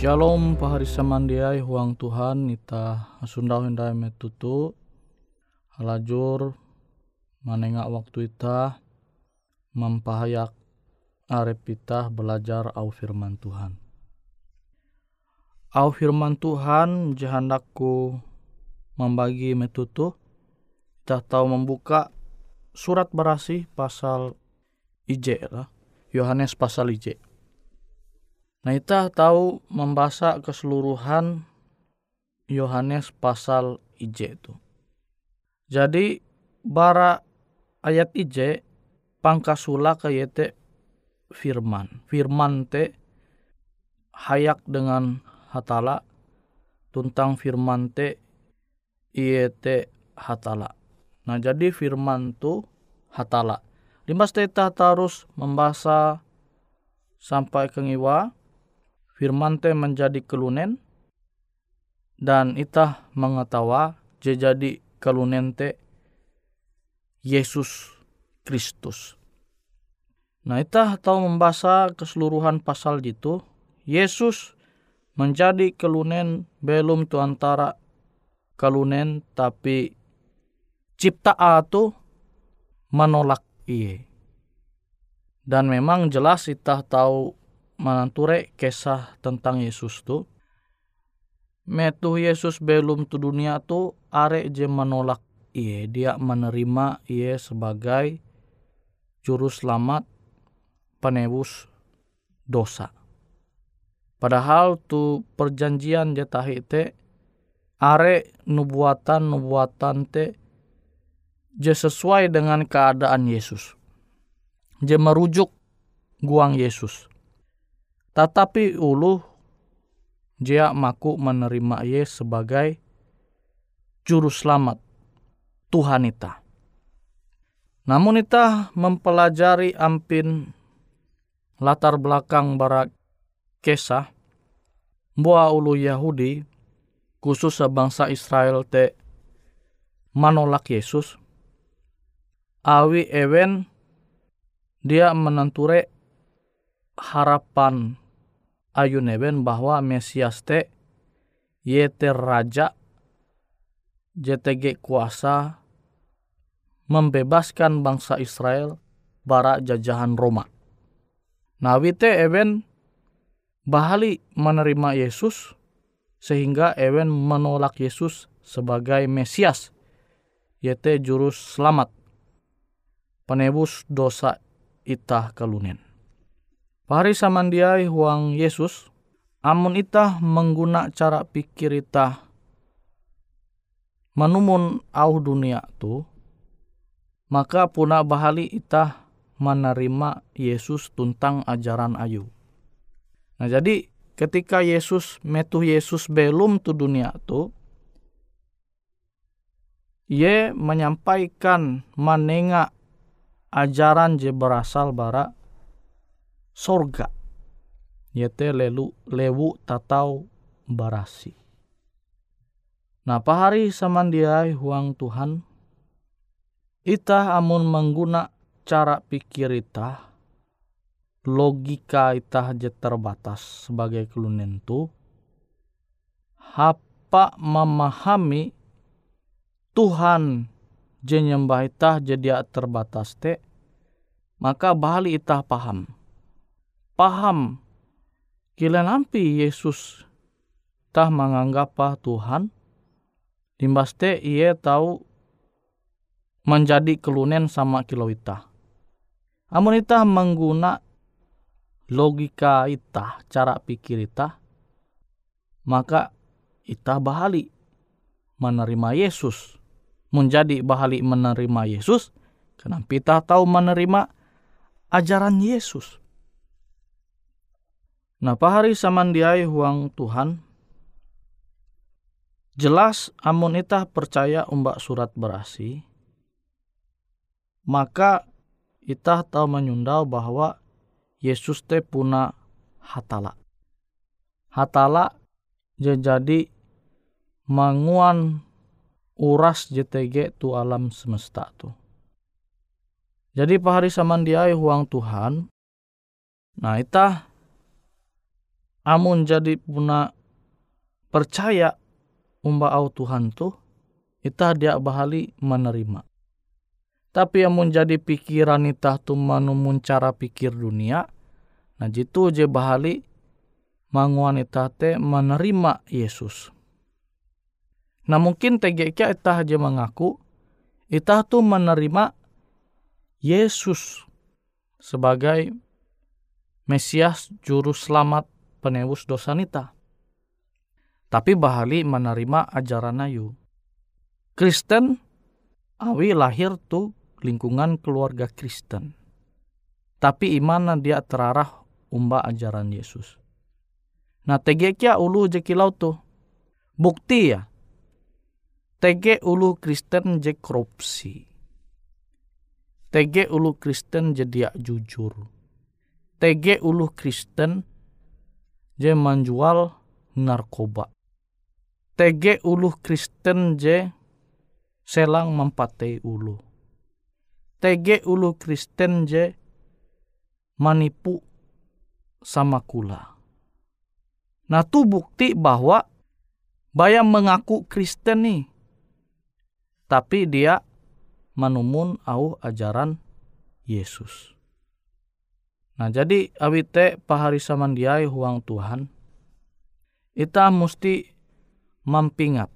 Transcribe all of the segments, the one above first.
Shalom pahari samandiai huang Tuhan ita sundau hendai metutu halajur manengak waktu ita mempahayak arep ita belajar au firman Tuhan. Au firman Tuhan jahandakku membagi metutu kita tahu membuka surat berasi pasal IJ lah Yohanes pasal IJ. Nah, kita tahu membaca keseluruhan Yohanes pasal IJ itu. Jadi, bara ayat IJ pangkasula ke yete firman. Firman te hayak dengan hatala tuntang firman te iete hatala. Nah, jadi firman tu hatala. Limas kita harus membaca sampai ke ngiwa firman te menjadi kelunen dan itah mengetawa jadi kelunen te Yesus Kristus. Nah itah tahu membaca keseluruhan pasal itu Yesus menjadi kelunen belum tu antara kelunen tapi cipta itu menolak iye. Dan memang jelas kita tahu mananture kisah tentang Yesus tu. Metu Yesus belum tu dunia tu are je menolak iye dia menerima iye sebagai juru selamat penebus dosa. Padahal tu perjanjian jetahi te are nubuatan nubuatan te je sesuai dengan keadaan Yesus. Je merujuk guang Yesus tetapi ulu dia maku menerima ye sebagai juru selamat Tuhan ita. Namun ita mempelajari ampin latar belakang barak kesah buah ulu Yahudi khusus bangsa Israel te manolak Yesus awi ewen dia menenture harapan ayu neben bahwa Mesias te yete raja JTG kuasa membebaskan bangsa Israel bara jajahan Roma. Nawi te even bahali menerima Yesus sehingga even menolak Yesus sebagai Mesias yaitu jurus selamat penebus dosa itah kelunen. Pari samandiai huang Yesus, amun itah mengguna cara pikir itah menumun au dunia tu, maka puna bahali itah menerima Yesus tentang ajaran ayu. Nah jadi ketika Yesus metu Yesus belum tu dunia tu, ye menyampaikan manenga ajaran je berasal bara sorga. Yete lelu lewu tatau barasi. Nah pahari samandiai huang Tuhan? Ita amun mengguna cara pikir ita logika ita je terbatas sebagai kelunen tu hapa memahami Tuhan je nyembah ita jadi terbatas te maka bahali ita paham paham kila nampi Yesus tah menganggap Tuhan dimbaste ia tahu menjadi kelunen sama kilo ita. Amun ita mengguna logika ita, cara pikir ita, maka ita bahali menerima Yesus. Menjadi bahali menerima Yesus, kenapa kita tahu menerima ajaran Yesus. Nah pahari samandiai huang Tuhan. Jelas amun itah percaya umbak surat berasi. Maka itah tahu menyundau bahwa Yesus te puna hatala. Hatala jadi manguan uras JTG tu alam semesta tu. Jadi pahari samandiai huang Tuhan. Nah itah amun jadi puna percaya umba au Tuhan tuh ita dia bahali menerima. Tapi amun jadi pikiran ita tu manumun cara pikir dunia, nah jitu je bahali manguan ita te menerima Yesus. Nah mungkin tegeknya ita aja mengaku, ita tu menerima Yesus sebagai Mesias juru selamat penebus dosa nita. Tapi bahali menerima ajaran ayu. Kristen awi lahir tu lingkungan keluarga Kristen. Tapi iman dia terarah umba ajaran Yesus. Nah tegekia ulu jekilau tu. Bukti ya. Tege ulu Kristen je korupsi. Tege ulu Kristen jadi jujur. Tege ulu Kristen je menjual narkoba. TG ulu Kristen je selang mempatei ulu. TG ulu Kristen je manipu sama kula. Nah tu bukti bahwa bayang mengaku Kristen nih. Tapi dia menumun au ajaran Yesus. Nah jadi awite pahari samandiai huang Tuhan. Ita mesti mampingat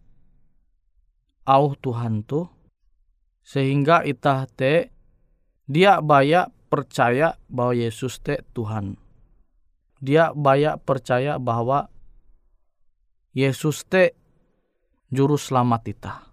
au Tuhan tu sehingga ita te dia baya percaya bahwa Yesus te Tuhan. Dia baya percaya bahwa Yesus te juru selamat ita.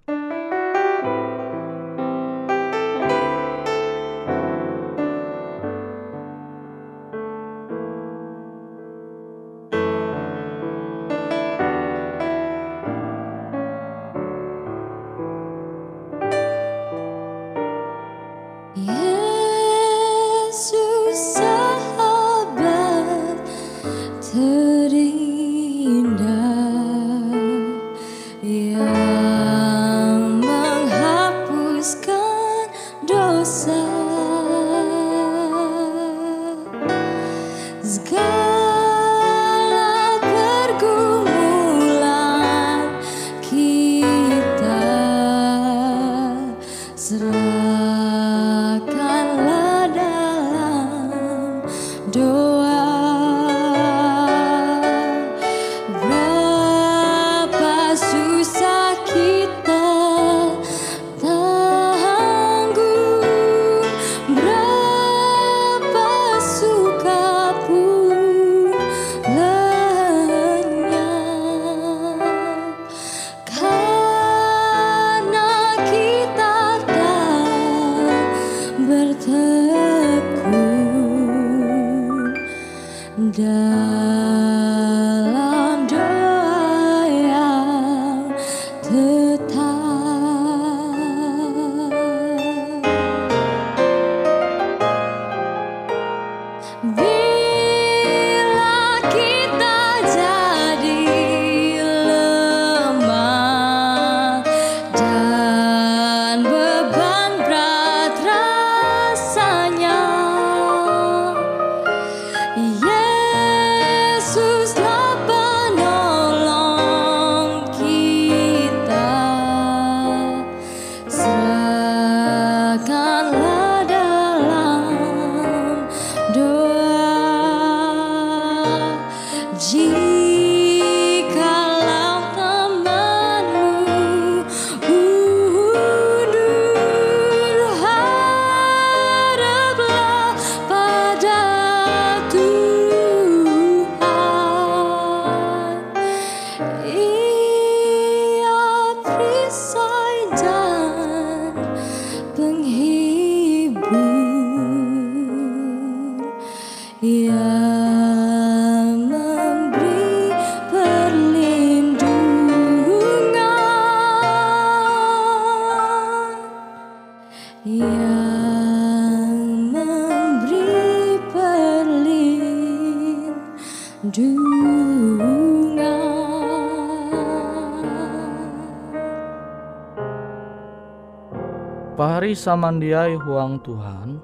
Pahari samandiai huang Tuhan.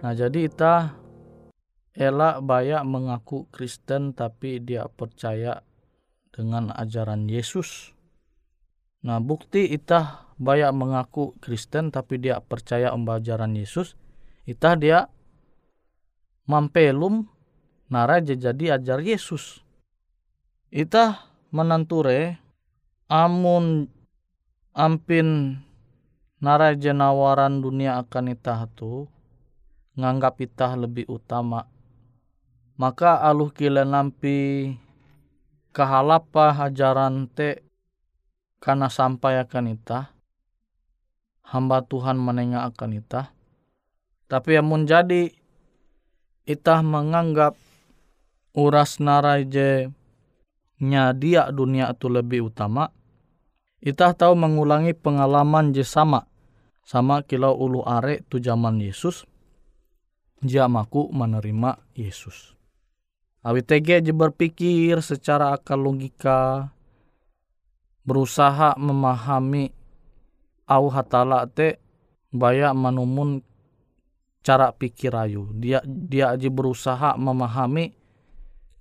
Nah jadi ita elak banyak mengaku Kristen tapi dia percaya dengan ajaran Yesus. Nah bukti itah banyak mengaku Kristen tapi dia percaya ajaran Yesus. Itah dia mampelum nara jadi ajar Yesus. Itah menanture amun ampin nara jenawaran dunia akan itah tu nganggap itah lebih utama. Maka aluh kila nampi kahalapa hajaran te karena sampai akan ita hamba Tuhan menengah akan ita tapi yang menjadi ita menganggap uras naraje nya dia dunia itu lebih utama. Ita tahu mengulangi pengalaman je sama sama kilau ulu are tu zaman Yesus jamaku menerima Yesus Awi tege je berpikir secara akal logika, berusaha memahami au hatala te baya manumun cara pikir ayu. Dia dia aja berusaha memahami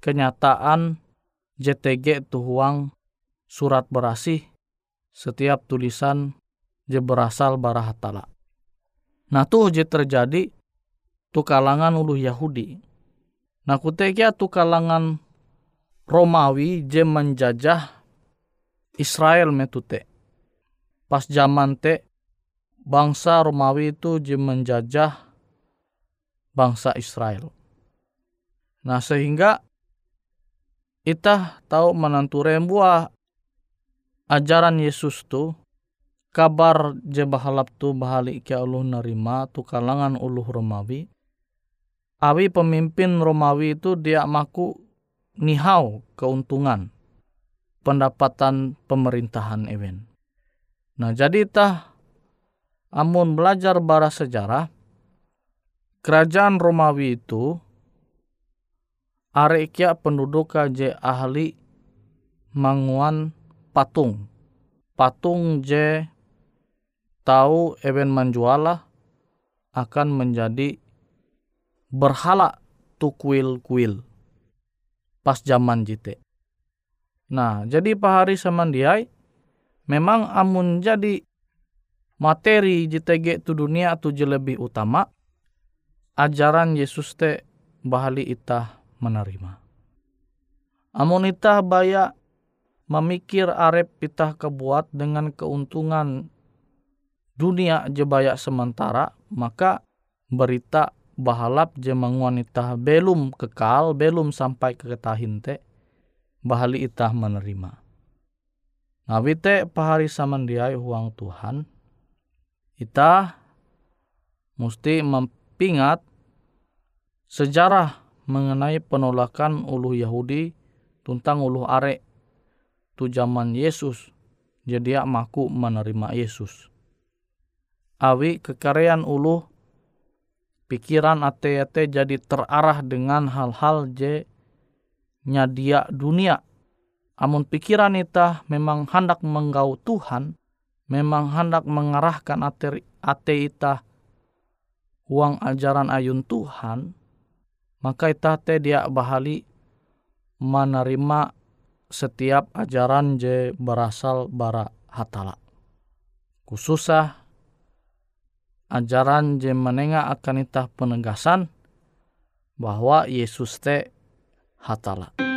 kenyataan JTG tuhuang surat berasih setiap tulisan je berasal bara hatala. Nah tuh je terjadi tu kalangan ulu Yahudi Nah kutekia tu kalangan Romawi je menjajah Israel metute. Pas zaman te bangsa Romawi itu je menjajah bangsa Israel. Nah sehingga kita tahu menantu rembuah ajaran Yesus tu kabar je bahalap tu bahalik ke uluh nerima tu kalangan uluh Romawi awi pemimpin Romawi itu dia maku nihau keuntungan pendapatan pemerintahan event. Nah jadi tah amun belajar bara sejarah kerajaan Romawi itu arekia penduduk je ahli manguan patung. Patung je tahu event menjualah akan menjadi berhala tu kuil-kuil pas zaman jite. Nah, jadi pahari samandiai memang amun jadi materi JTG tu dunia tu je lebih utama ajaran Yesus te bahali itah menerima. Amun itah baya memikir arep itah kebuat dengan keuntungan dunia je baya sementara, maka berita bahalap jemang wanita belum kekal, belum sampai ke ketahin te, bahali itah menerima. Nabi te pahari samandiai huang Tuhan, itah mesti mempingat sejarah mengenai penolakan ulu Yahudi tentang ulu are tu zaman Yesus jadi maku menerima Yesus. Awi kekarean ulu pikiran ate-ate jadi terarah dengan hal-hal je nyadia dunia. Amun pikiran ita memang hendak menggau Tuhan, memang hendak mengarahkan ate, ate ita uang ajaran ayun Tuhan, maka ita te dia bahali menerima setiap ajaran je berasal bara hatala. Khususah ajaran je menengah akan itah penegasan bahwa Yesus te hatala.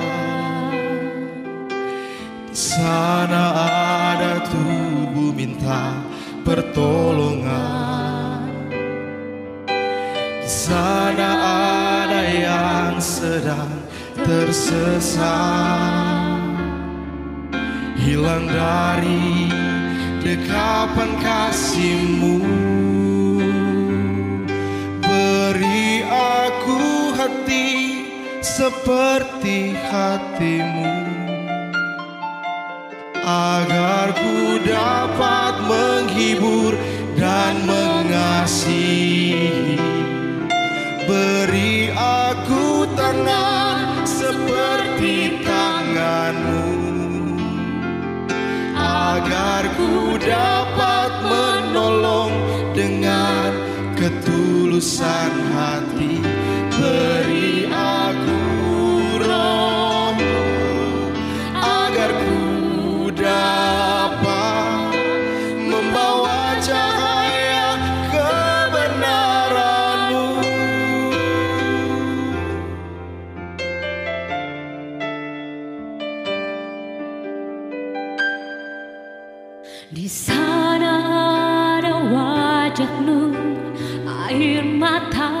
sana ada tubuh minta pertolongan. Di sana ada yang sedang tersesat. Hilang dari dekapan kasihmu. Beri aku hati seperti hatimu agar ku dapat menghibur dan mengasihi. Beri aku tangan seperti tanganmu, agar ku dapat menolong dengan ketulusan hati. Di sana ada wajahmu, air mata.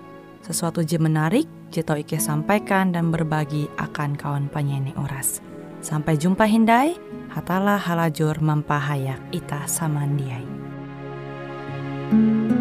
sesuatu je menarik, je tau Ike sampaikan dan berbagi akan kawan penyanyi oras. Sampai jumpa Hindai, hatalah halajur mempahayak ita samandiai. thank you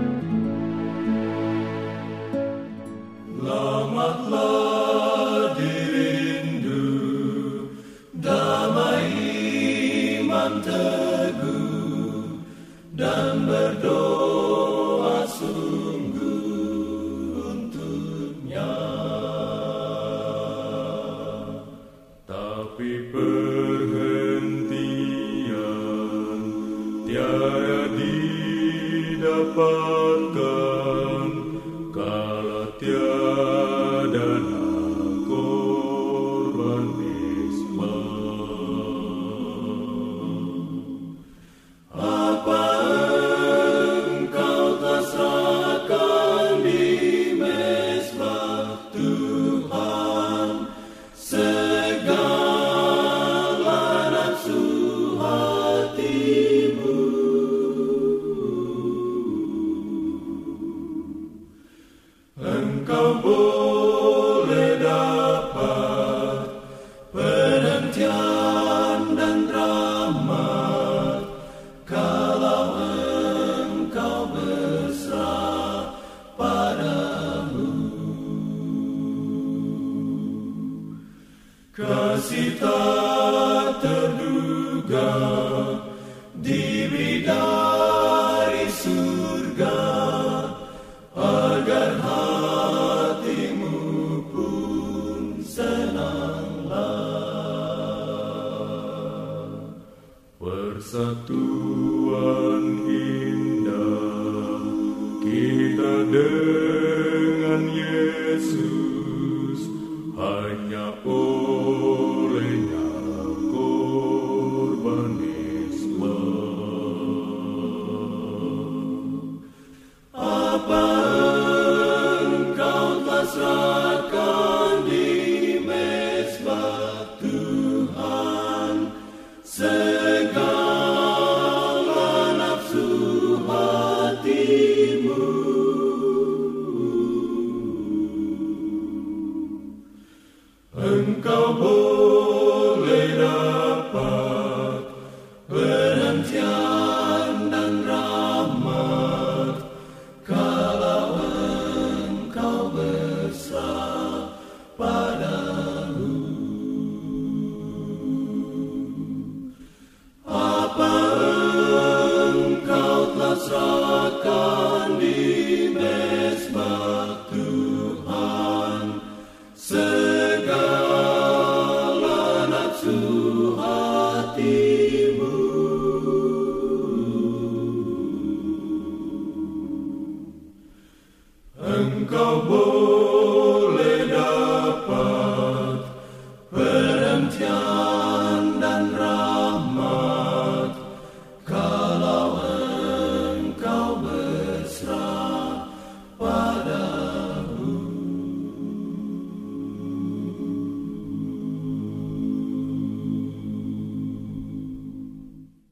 Persatuan indah kita dengan Yesus.